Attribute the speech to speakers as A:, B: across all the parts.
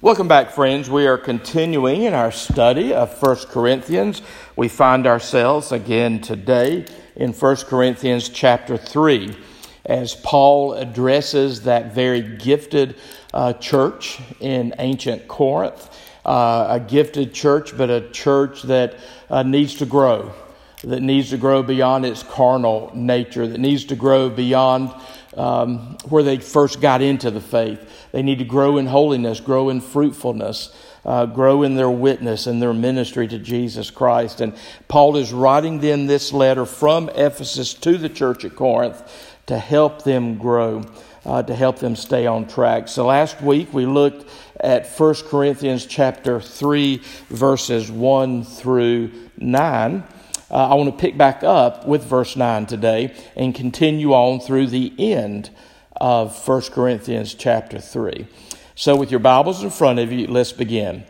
A: Welcome back, friends. We are continuing in our study of 1 Corinthians. We find ourselves again today in 1 Corinthians chapter 3 as Paul addresses that very gifted uh, church in ancient Corinth. Uh, a gifted church, but a church that uh, needs to grow, that needs to grow beyond its carnal nature, that needs to grow beyond um, where they first got into the faith. They need to grow in holiness, grow in fruitfulness, uh, grow in their witness and their ministry to Jesus Christ. And Paul is writing then this letter from Ephesus to the church at Corinth to help them grow. Uh, to help them stay on track. So last week we looked at 1 Corinthians chapter 3 verses 1 through 9. Uh, I want to pick back up with verse 9 today and continue on through the end of 1 Corinthians chapter 3. So, with your Bibles in front of you, let's begin.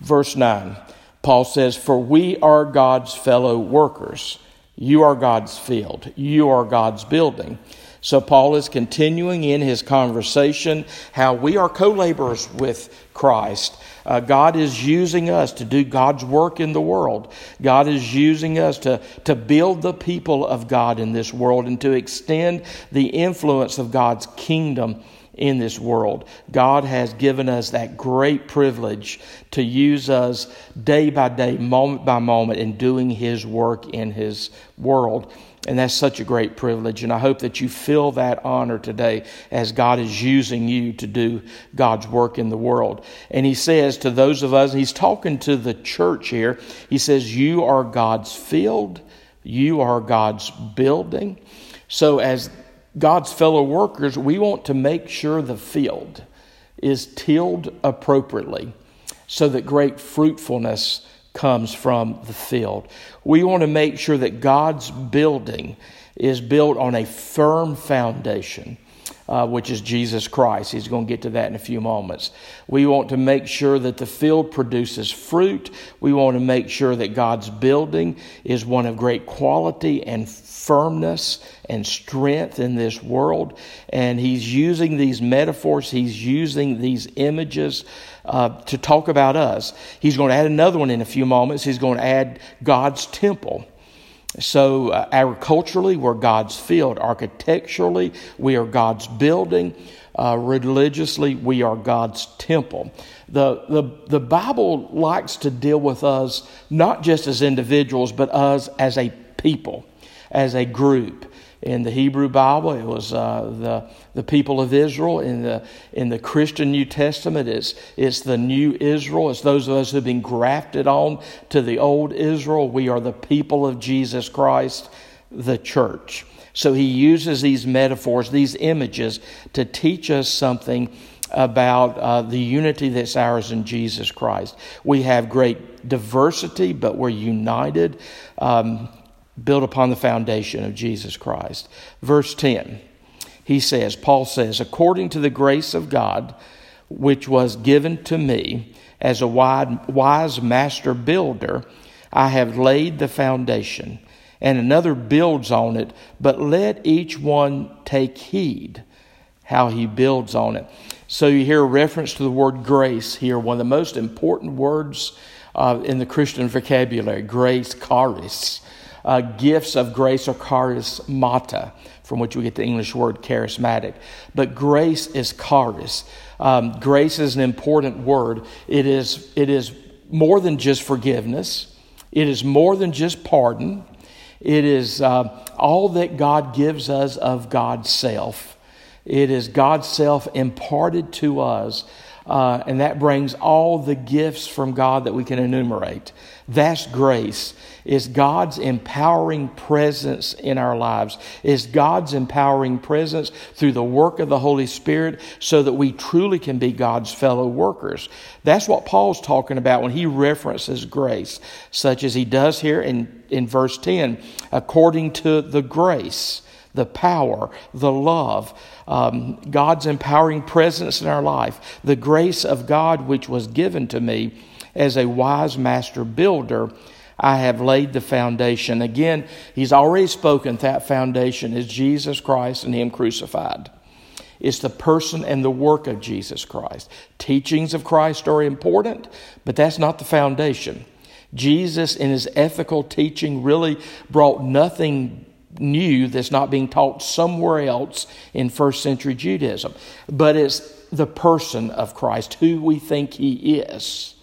A: Verse 9, Paul says, For we are God's fellow workers. You are God's field. You are God's building. So, Paul is continuing in his conversation how we are co laborers with Christ. Uh, God is using us to do God's work in the world. God is using us to, to build the people of God in this world and to extend the influence of God's kingdom in this world. God has given us that great privilege to use us day by day, moment by moment, in doing His work in His world. And that's such a great privilege. And I hope that you feel that honor today as God is using you to do God's work in the world. And He says to those of us, He's talking to the church here, He says, You are God's field, you are God's building. So, as God's fellow workers, we want to make sure the field is tilled appropriately so that great fruitfulness comes from the field. We want to make sure that God's building is built on a firm foundation. Uh, which is Jesus Christ. He's going to get to that in a few moments. We want to make sure that the field produces fruit. We want to make sure that God's building is one of great quality and firmness and strength in this world. And He's using these metaphors, He's using these images uh, to talk about us. He's going to add another one in a few moments. He's going to add God's temple. So, uh, agriculturally, we're God's field. Architecturally, we are God's building. Uh, religiously, we are God's temple. The, the, the Bible likes to deal with us not just as individuals, but us as a people, as a group. In the Hebrew Bible, it was uh, the, the people of Israel. In the, in the Christian New Testament, it's, it's the new Israel. It's those of us who've been grafted on to the old Israel. We are the people of Jesus Christ, the church. So he uses these metaphors, these images, to teach us something about uh, the unity that's ours in Jesus Christ. We have great diversity, but we're united. Um, built upon the foundation of Jesus Christ. Verse 10, he says, Paul says, according to the grace of God, which was given to me as a wise master builder, I have laid the foundation, and another builds on it, but let each one take heed how he builds on it. So you hear a reference to the word grace here, one of the most important words uh, in the Christian vocabulary grace, charis uh, gifts of grace or charismata, from which we get the English word charismatic. But grace is charis. Um, grace is an important word. It is, it is more than just forgiveness, it is more than just pardon. It is uh, all that God gives us of God's self. It is God's self imparted to us uh, and that brings all the gifts from God that we can enumerate. That's grace. Is God's empowering presence in our lives. Is God's empowering presence through the work of the Holy Spirit so that we truly can be God's fellow workers. That's what Paul's talking about when he references grace, such as he does here in, in verse 10, according to the grace the power, the love, um, God's empowering presence in our life, the grace of God which was given to me as a wise master builder. I have laid the foundation. Again, he's already spoken that foundation is Jesus Christ and Him crucified. It's the person and the work of Jesus Christ. Teachings of Christ are important, but that's not the foundation. Jesus, in his ethical teaching, really brought nothing new that's not being taught somewhere else in first century Judaism. But it's the person of Christ, who we think he is,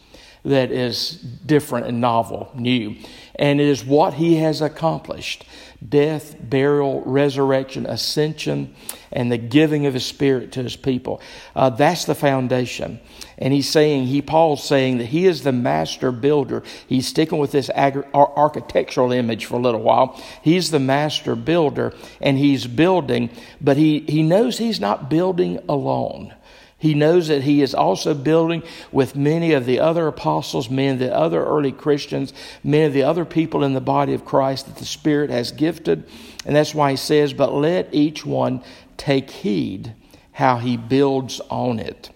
A: that is different and novel, new. And it is what he has accomplished death, burial, resurrection, ascension, and the giving of his spirit to his people. Uh, that's the foundation. And he's saying, he Paul's saying that he is the master builder. He's sticking with this architectural image for a little while. He's the master builder and he's building, but he, he knows he's not building alone. He knows that he is also building with many of the other apostles, many of the other early Christians, many of the other people in the body of Christ that the Spirit has gifted. And that's why he says, But let each one take heed how he builds on it.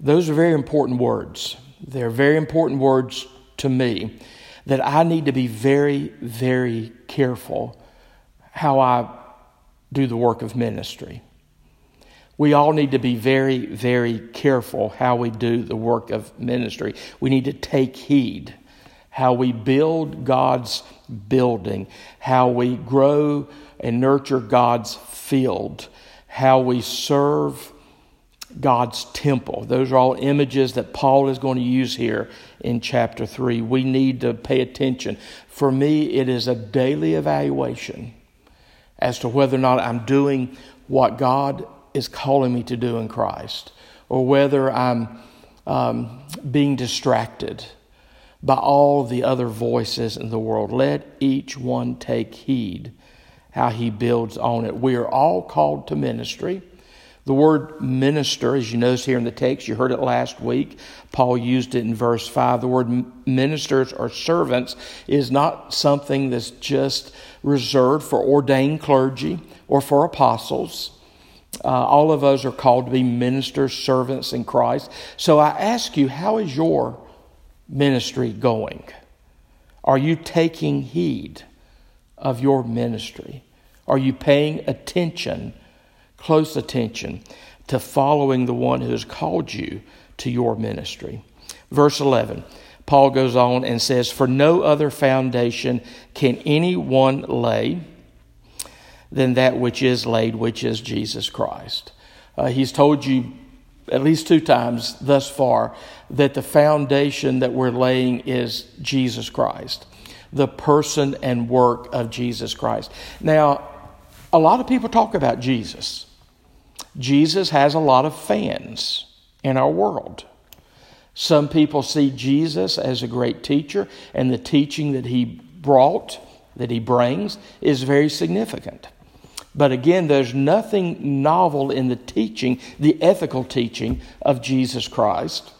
A: Those are very important words. They're very important words to me that I need to be very, very careful how I do the work of ministry we all need to be very, very careful how we do the work of ministry. We need to take heed how we build God's building, how we grow and nurture God's field, how we serve God's temple. Those are all images that Paul is going to use here in chapter 3. We need to pay attention. For me, it is a daily evaluation as to whether or not I'm doing what God is calling me to do in Christ, or whether I'm um, being distracted by all the other voices in the world. Let each one take heed how he builds on it. We are all called to ministry. The word minister, as you notice here in the text, you heard it last week. Paul used it in verse 5. The word ministers or servants is not something that's just reserved for ordained clergy or for apostles. Uh, all of us are called to be ministers, servants in Christ. So I ask you, how is your ministry going? Are you taking heed of your ministry? Are you paying attention, close attention, to following the one who has called you to your ministry? Verse 11, Paul goes on and says, For no other foundation can anyone lay than that which is laid, which is Jesus Christ. Uh, he's told you at least two times thus far that the foundation that we're laying is Jesus Christ, the person and work of Jesus Christ. Now, a lot of people talk about Jesus. Jesus has a lot of fans in our world. Some people see Jesus as a great teacher, and the teaching that he brought, that he brings, is very significant. But again, there's nothing novel in the teaching, the ethical teaching of Jesus Christ,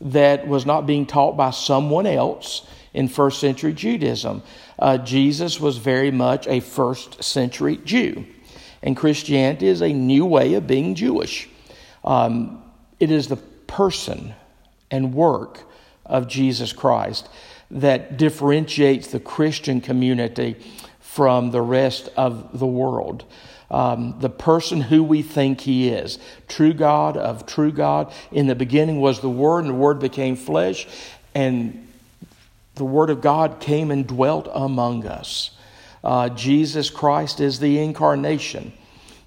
A: that was not being taught by someone else in first century Judaism. Uh, Jesus was very much a first century Jew, and Christianity is a new way of being Jewish. Um, it is the person and work of Jesus Christ that differentiates the Christian community from the rest of the world. Um, the person who we think he is. True God of true God. In the beginning was the Word, and the Word became flesh, and the Word of God came and dwelt among us. Uh, Jesus Christ is the incarnation,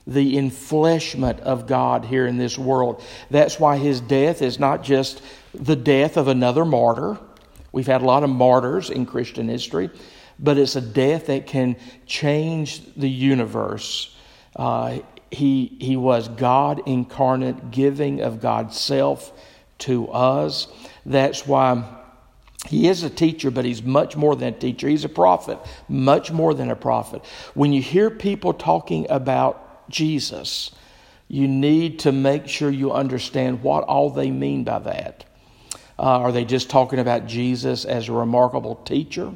A: the enfleshment of God here in this world. That's why his death is not just the death of another martyr. We've had a lot of martyrs in Christian history but it's a death that can change the universe. Uh, he, he was God incarnate, giving of God's self to us. That's why he is a teacher, but he's much more than a teacher. He's a prophet, much more than a prophet. When you hear people talking about Jesus, you need to make sure you understand what all they mean by that. Uh, are they just talking about Jesus as a remarkable teacher?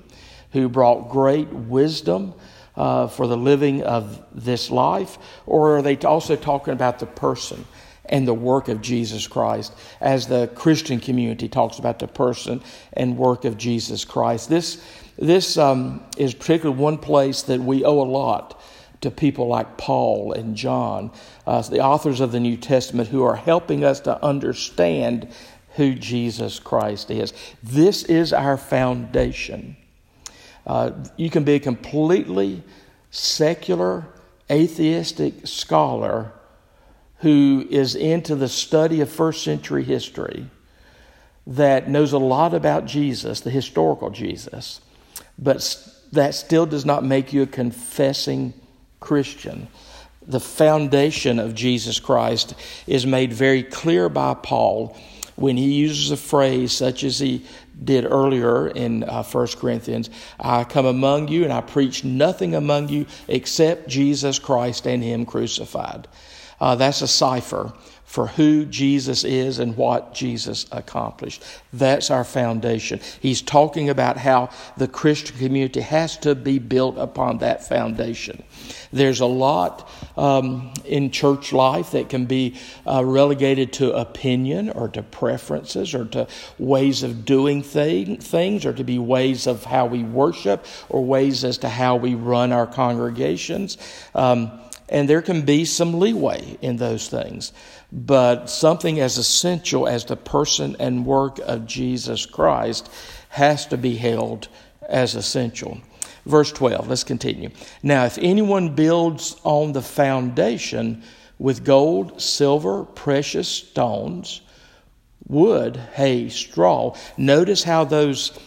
A: who brought great wisdom uh, for the living of this life? Or are they also talking about the person and the work of Jesus Christ as the Christian community talks about the person and work of Jesus Christ? This, this um, is particularly one place that we owe a lot to people like Paul and John, uh, the authors of the New Testament, who are helping us to understand who Jesus Christ is. This is our foundation. Uh, you can be a completely secular, atheistic scholar who is into the study of first century history that knows a lot about Jesus, the historical Jesus, but that still does not make you a confessing Christian. The foundation of Jesus Christ is made very clear by Paul when he uses a phrase such as he did earlier in uh, 1 Corinthians I come among you and I preach nothing among you except Jesus Christ and Him crucified. Uh, that's a cipher for who Jesus is and what Jesus accomplished. That's our foundation. He's talking about how the Christian community has to be built upon that foundation. There's a lot um, in church life that can be uh, relegated to opinion or to preferences or to ways of doing thing, things or to be ways of how we worship or ways as to how we run our congregations. Um, and there can be some leeway in those things. But something as essential as the person and work of Jesus Christ has to be held as essential. Verse 12, let's continue. Now, if anyone builds on the foundation with gold, silver, precious stones, wood, hay, straw, notice how those,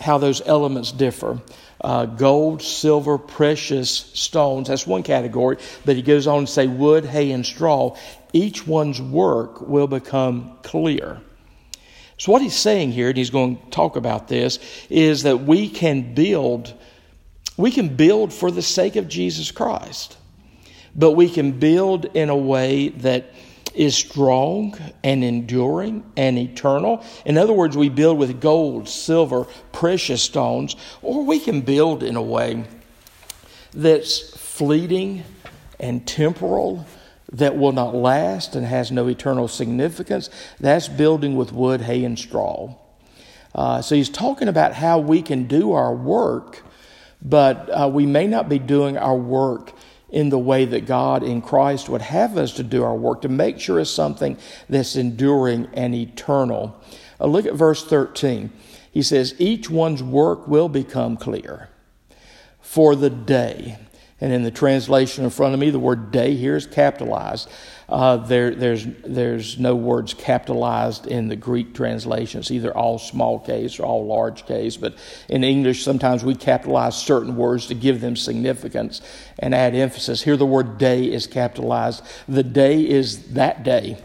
A: how those elements differ. Uh, gold, silver, precious stones, that's one category, but he goes on to say wood, hay, and straw. Each one's work will become clear. So, what he's saying here, and he's going to talk about this, is that we can build we can build for the sake of Jesus Christ, but we can build in a way that is strong and enduring and eternal. In other words, we build with gold, silver, precious stones, or we can build in a way that's fleeting and temporal, that will not last and has no eternal significance. That's building with wood, hay, and straw. Uh, so he's talking about how we can do our work but uh, we may not be doing our work in the way that God in Christ would have us to do our work to make sure it's something that's enduring and eternal. Uh, look at verse 13. He says, Each one's work will become clear for the day. And in the translation in front of me, the word day here is capitalized. Uh, there, there's, there's no words capitalized in the Greek translations, either all small case or all large case. But in English, sometimes we capitalize certain words to give them significance and add emphasis. Here, the word day is capitalized. The day is that day,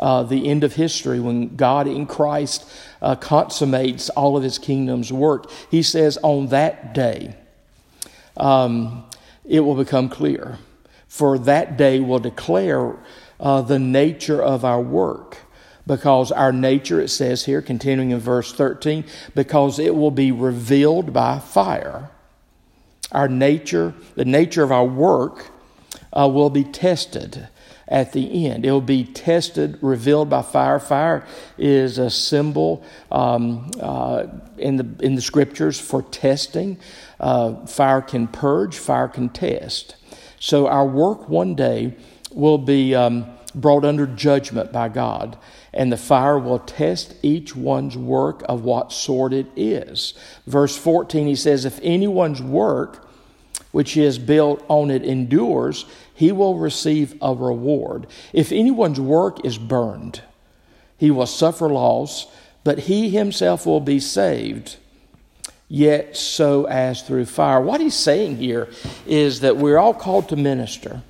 A: uh, the end of history, when God in Christ uh, consummates all of his kingdom's work. He says, on that day, um, it will become clear for that day will declare uh, the nature of our work. Because our nature, it says here, continuing in verse 13, because it will be revealed by fire. Our nature, the nature of our work, uh, will be tested at the end. It will be tested, revealed by fire. Fire is a symbol um, uh, in the in the scriptures for testing. Uh, fire can purge. Fire can test. So our work one day will be um, brought under judgment by God, and the fire will test each one's work of what sort it is. Verse 14, he says, If anyone's work which has built on it endures, he will receive a reward. If anyone's work is burned, he will suffer loss, but he himself will be saved yet so as through fire. What he's saying here is that we're all called to minister,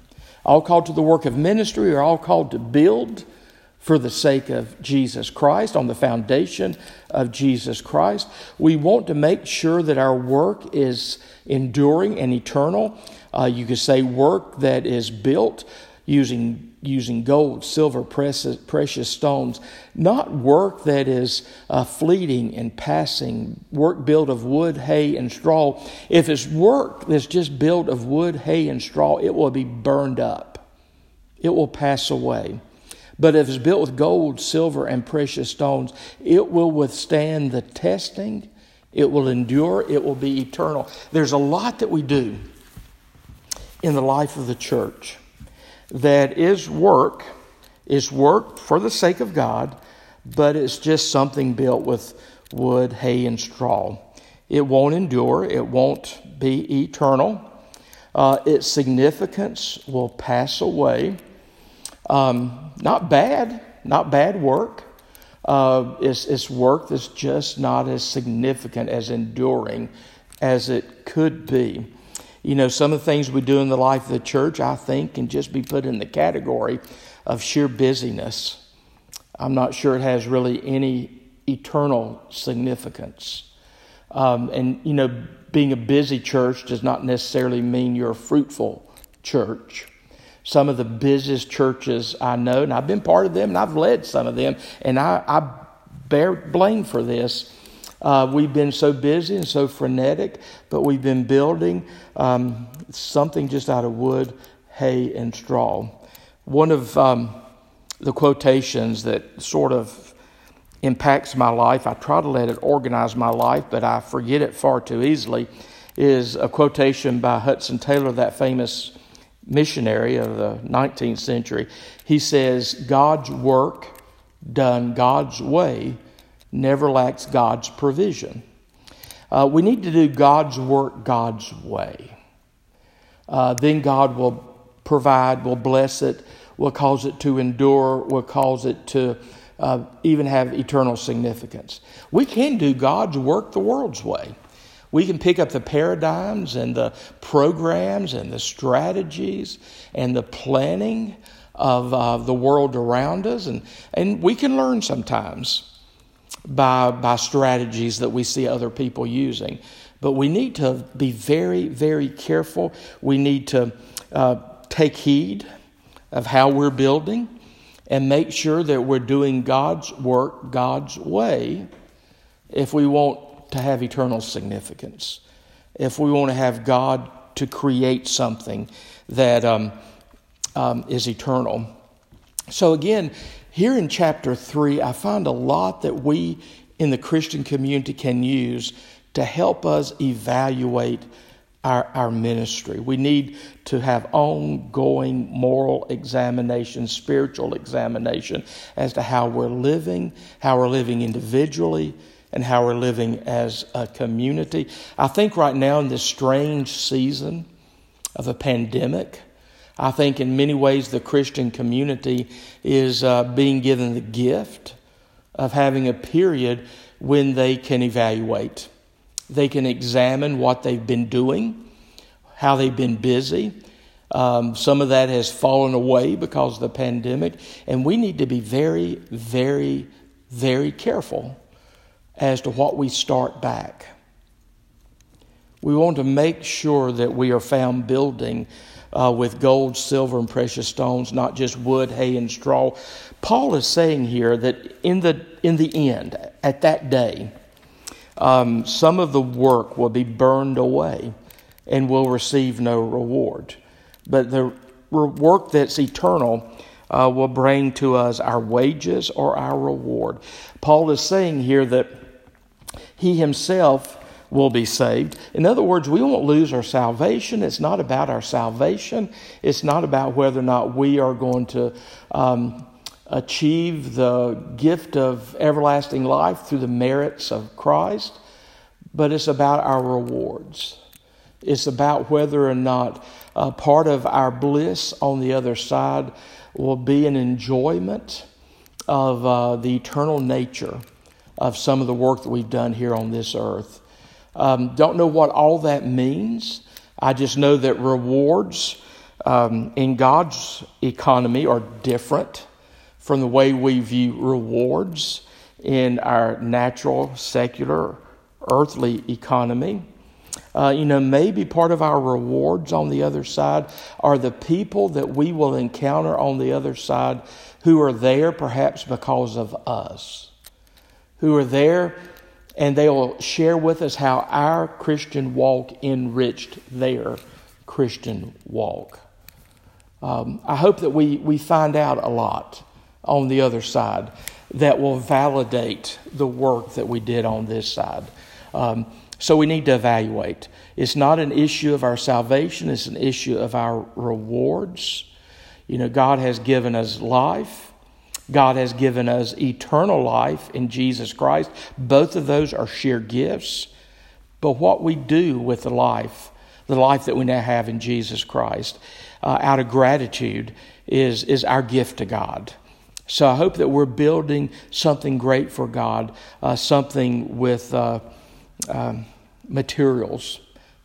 A: all called to the work of ministry, we're all called to build for the sake of Jesus Christ, on the foundation of Jesus Christ. We want to make sure that our work is enduring and eternal. Uh, you could say work that is built using using gold, silver, precious, precious stones, not work that is uh, fleeting and passing, work built of wood, hay, and straw. If it's work that's just built of wood, hay, and straw, it will be burned up, it will pass away. But if it's built with gold, silver, and precious stones, it will withstand the testing, it will endure, it will be eternal. There's a lot that we do in the life of the church that is work, is work for the sake of God, but it's just something built with wood, hay, and straw. It won't endure, it won't be eternal. Uh, its significance will pass away. Um, not bad, not bad work. Uh, it's, it's work that's just not as significant, as enduring as it could be. You know, some of the things we do in the life of the church, I think, can just be put in the category of sheer busyness. I'm not sure it has really any eternal significance. Um, and, you know, being a busy church does not necessarily mean you're a fruitful church. Some of the busiest churches I know, and I've been part of them, and I've led some of them, and I, I bear blame for this. Uh, we've been so busy and so frenetic, but we've been building um, something just out of wood, hay, and straw. One of um, the quotations that sort of impacts my life, I try to let it organize my life, but I forget it far too easily, is a quotation by Hudson Taylor, that famous missionary of the 19th century. He says, God's work done God's way never lacks God's provision. Uh, we need to do God's work God's way. Uh, then God will provide, will bless it, will cause it to endure, will cause it to uh, even have eternal significance. We can do God's work the world's way. We can pick up the paradigms and the programs and the strategies and the planning of uh, the world around us, and, and we can learn sometimes by, by strategies that we see other people using. But we need to be very, very careful. We need to uh, take heed of how we're building and make sure that we're doing God's work God's way if we want to have eternal significance, if we want to have God to create something that um, um, is eternal. So, again, here in chapter 3, I find a lot that we in the Christian community can use to help us evaluate our, our ministry. We need to have ongoing moral examination, spiritual examination as to how we're living, how we're living individually, and how we're living as a community. I think right now in this strange season of a pandemic, I think in many ways the Christian community is uh, being given the gift of having a period when they can evaluate. They can examine what they've been doing, how they've been busy. Um, some of that has fallen away because of the pandemic, and we need to be very, very, very careful as to what we start back. We want to make sure that we are found building uh, with gold, silver, and precious stones, not just wood, hay, and straw. Paul is saying here that in the, in the end, at that day, um, some of the work will be burned away and will receive no reward. But the work that's eternal uh, will bring to us our wages or our reward. Paul is saying here that he himself will be saved. In other words, we won't lose our salvation. It's not about our salvation, it's not about whether or not we are going to. Um, achieve the gift of everlasting life through the merits of Christ, but it's about our rewards. It's about whether or not uh, part of our bliss on the other side will be an enjoyment of uh, the eternal nature of some of the work that we've done here on this earth. Um, don't know what all that means. I just know that rewards um, in God's economy are different from the way we view rewards in our natural, secular, earthly economy. Uh, you know, maybe part of our rewards on the other side are the people that we will encounter on the other side who are there perhaps because of us, who are there and they will share with us how our Christian walk enriched their Christian walk. Um, I hope that we, we find out a lot on the other side that will validate the work that we did on this side. Um, So we need to evaluate. It's not an issue of our salvation, it's an issue of our rewards. You know, God has given us life. God has given us eternal life in Jesus Christ. Both of those are sheer gifts. But what we do with the life, the life that we now have in Jesus Christ, uh, out of gratitude, is, is our gift to God. So I hope that we're building something great for God, uh, something with uh, um, materials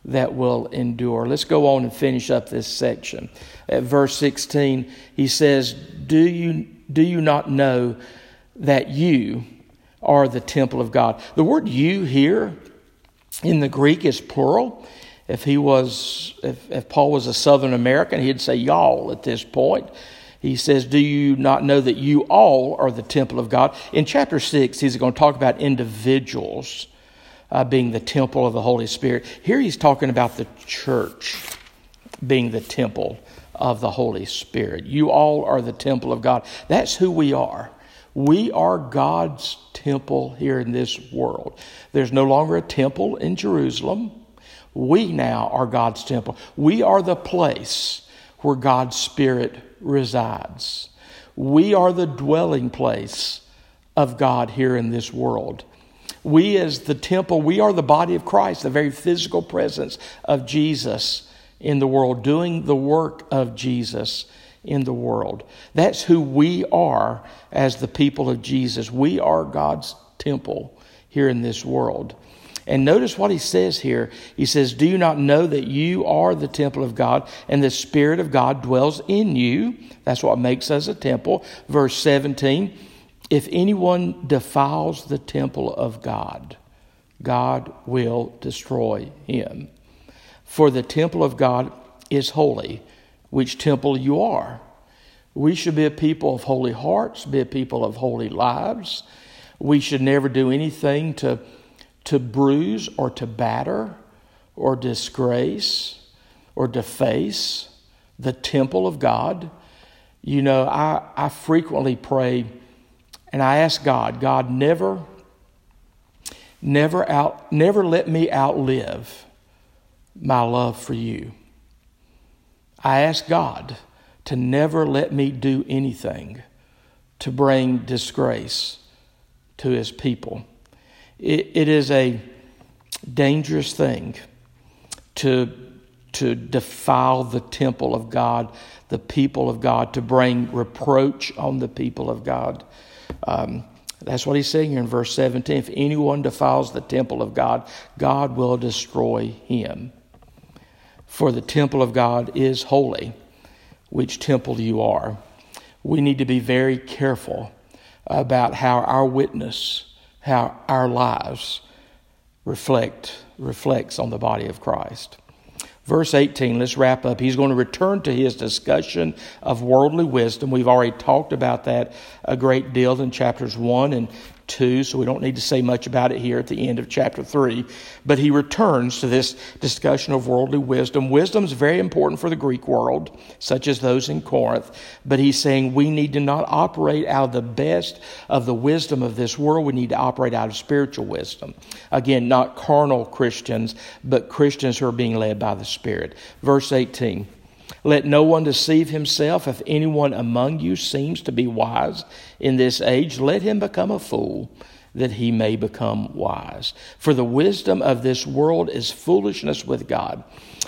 A: that will endure. Let's go on and finish up this section. At verse 16, he says, Do you, do you not know that you are the temple of God? The word you here in the Greek is plural. If he was, if, if Paul was a Southern American, he'd say y'all at this point. He says, Do you not know that you all are the temple of God? In chapter 6, he's going to talk about individuals uh, being the temple of the Holy Spirit. Here he's talking about the church being the temple of the Holy Spirit. You all are the temple of God. That's who we are. We are God's temple here in this world. There's no longer a temple in Jerusalem. We now are God's temple. We are the place where God's Spirit resides. We are the dwelling place of God here in this world. We, as the temple, we are the body of Christ, the very physical presence of Jesus in the world, doing the work of Jesus in the world. That's who we are as the people of Jesus. We are God's temple here in this world. And notice what he says here. He says, Do you not know that you are the temple of God and the Spirit of God dwells in you? That's what makes us a temple. Verse 17 If anyone defiles the temple of God, God will destroy him. For the temple of God is holy, which temple you are. We should be a people of holy hearts, be a people of holy lives. We should never do anything to to bruise or to batter or disgrace or deface the temple of God. You know, I, I frequently pray and I ask God, God, never, never out, never let me outlive my love for you. I ask God to never let me do anything to bring disgrace to his people. It, it is a dangerous thing to, to defile the temple of God, the people of God, to bring reproach on the people of God. Um, that's what he's saying here in verse 17. If anyone defiles the temple of God, God will destroy him. For the temple of God is holy, which temple you are. We need to be very careful about how our witness how our lives reflect reflects on the body of Christ. Verse 18, let's wrap up. He's going to return to his discussion of worldly wisdom. We've already talked about that a great deal in chapters 1 and 2, so we don't need to say much about it here at the end of chapter 3. But he returns to this discussion of worldly wisdom. Wisdom is very important for the Greek world, such as those in Corinth. But he's saying we need to not operate out of the best of the wisdom of this world. We need to operate out of spiritual wisdom. Again, not carnal Christians, but Christians who are being led by the Spirit. Verse 18. Let no one deceive himself. If anyone among you seems to be wise in this age, let him become a fool, that he may become wise. For the wisdom of this world is foolishness with God.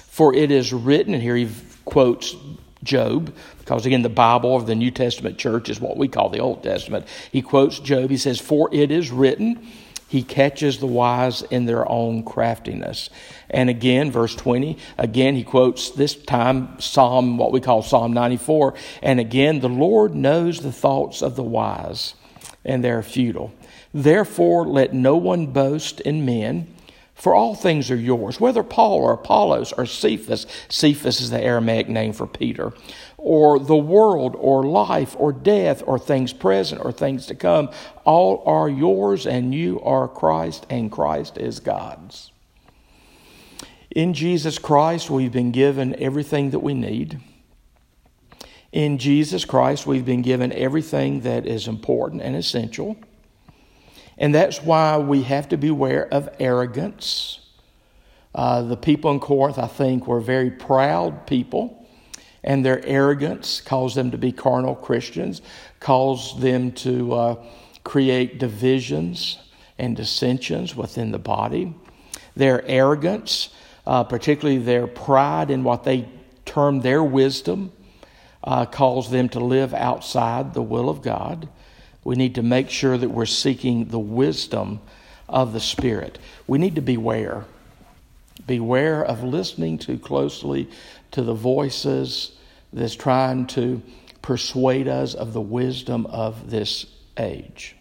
A: For it is written, and here he quotes Job, because again, the Bible of the New Testament church is what we call the Old Testament. He quotes Job. He says, For it is written, he catches the wise in their own craftiness. And again, verse 20, again, he quotes this time Psalm, what we call Psalm 94. And again, the Lord knows the thoughts of the wise, and they're futile. Therefore, let no one boast in men. For all things are yours, whether Paul or Apollos or Cephas, Cephas is the Aramaic name for Peter, or the world or life or death or things present or things to come. All are yours and you are Christ and Christ is God's. In Jesus Christ, we've been given everything that we need. In Jesus Christ, we've been given everything that is important and essential. And that's why we have to beware of arrogance Uh, the people in Corinth, I think, were very proud people, and their arrogance caused them to be carnal Christians, caused them to uh, create divisions and dissensions within the body. Their arrogance, uh, particularly their pride in what they term their wisdom, uh, them to live outside the will of God. We need to make sure that we're seeking the wisdom of the Spirit. We need to beware. Beware of listening too closely to the voices that's trying to persuade us of the wisdom of this age.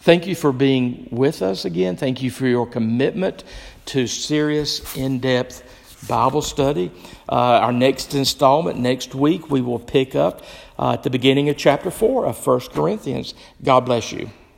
A: Thank you for being with us again. Thank you for your commitment to serious, in depth Bible study. Uh, our next installment, next week, we will pick up uh, at the beginning of chapter 4 of 1 Corinthians. God bless you.